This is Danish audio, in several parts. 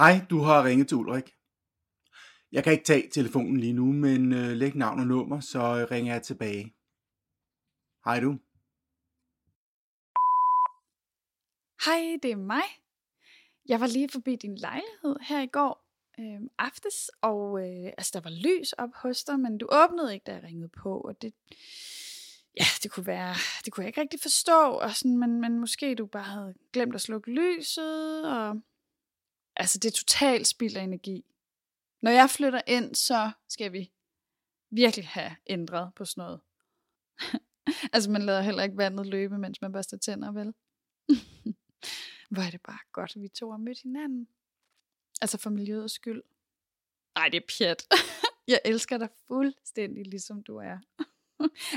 Hej, du har ringet til Ulrik. Jeg kan ikke tage telefonen lige nu, men øh, læg navn og nummer, så øh, ringer jeg tilbage. Hej du. Hej, det er mig. Jeg var lige forbi din lejlighed her i går øh, aftes, og øh, altså, der var lys op hos dig, men du åbnede ikke, da jeg ringede på, og det, ja, det kunne være, det kunne jeg ikke rigtig forstå, og sådan, men, men måske du bare havde glemt at slukke lyset, og altså, det er totalt spild af energi. Når jeg flytter ind, så skal vi virkelig have ændret på sådan noget. altså, man lader heller ikke vandet løbe, mens man børster tænder, vel? Hvor er det bare godt, at vi to har mødt hinanden. Altså for miljøets skyld. Nej, det er pjat. jeg elsker dig fuldstændig, ligesom du er.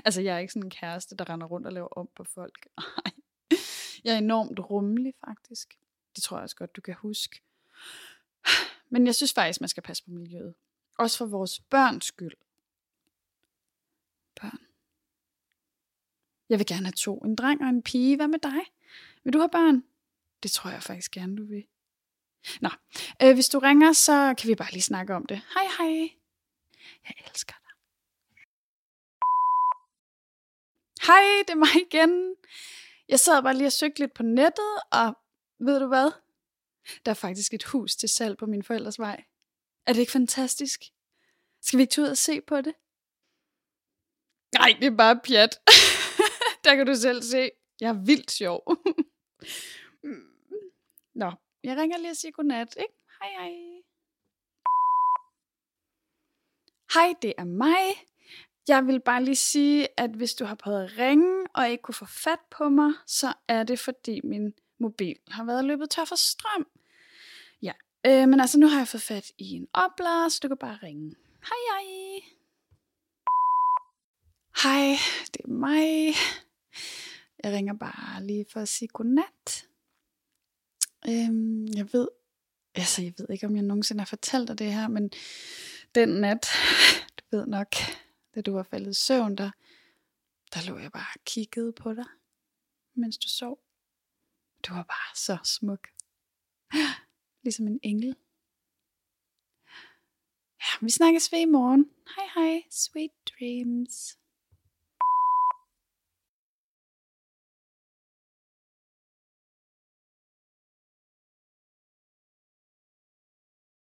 altså, jeg er ikke sådan en kæreste, der render rundt og laver om på folk. Nej. Jeg er enormt rummelig, faktisk. Det tror jeg også godt, du kan huske. Men jeg synes faktisk, man skal passe på miljøet. Også for vores børns skyld. Børn. Jeg vil gerne have to. En dreng og en pige. Hvad med dig? Vil du have børn? Det tror jeg faktisk gerne, du vil. Nå, øh, hvis du ringer, så kan vi bare lige snakke om det. Hej hej. Jeg elsker dig. Hej, det er mig igen. Jeg sad bare lige og søgte lidt på nettet, og ved du hvad? Der er faktisk et hus til salg på min forældres vej. Er det ikke fantastisk? Skal vi ikke tage ud og se på det? Nej, det er bare pjat. Der kan du selv se. Jeg er vildt sjov. Nå, jeg ringer lige og siger godnat, ikke? Hej hej. Hej, det er mig. Jeg vil bare lige sige, at hvis du har prøvet at ringe og ikke kunne få fat på mig, så er det fordi min mobil har været løbet tør for strøm. Ja, øh, men altså nu har jeg fået fat i en oplader, så du kan bare ringe. Hej hej. Hej, det er mig. Jeg ringer bare lige for at sige godnat. Øhm, jeg ved, altså jeg ved ikke, om jeg nogensinde har fortalt dig det her, men den nat, du ved nok, da du var faldet i søvn, der, der lå jeg bare og kiggede på dig, mens du sov. Du var bare så smuk. Ligesom en engel. Ja, vi snakkes ved i morgen. Hej hej, sweet dreams.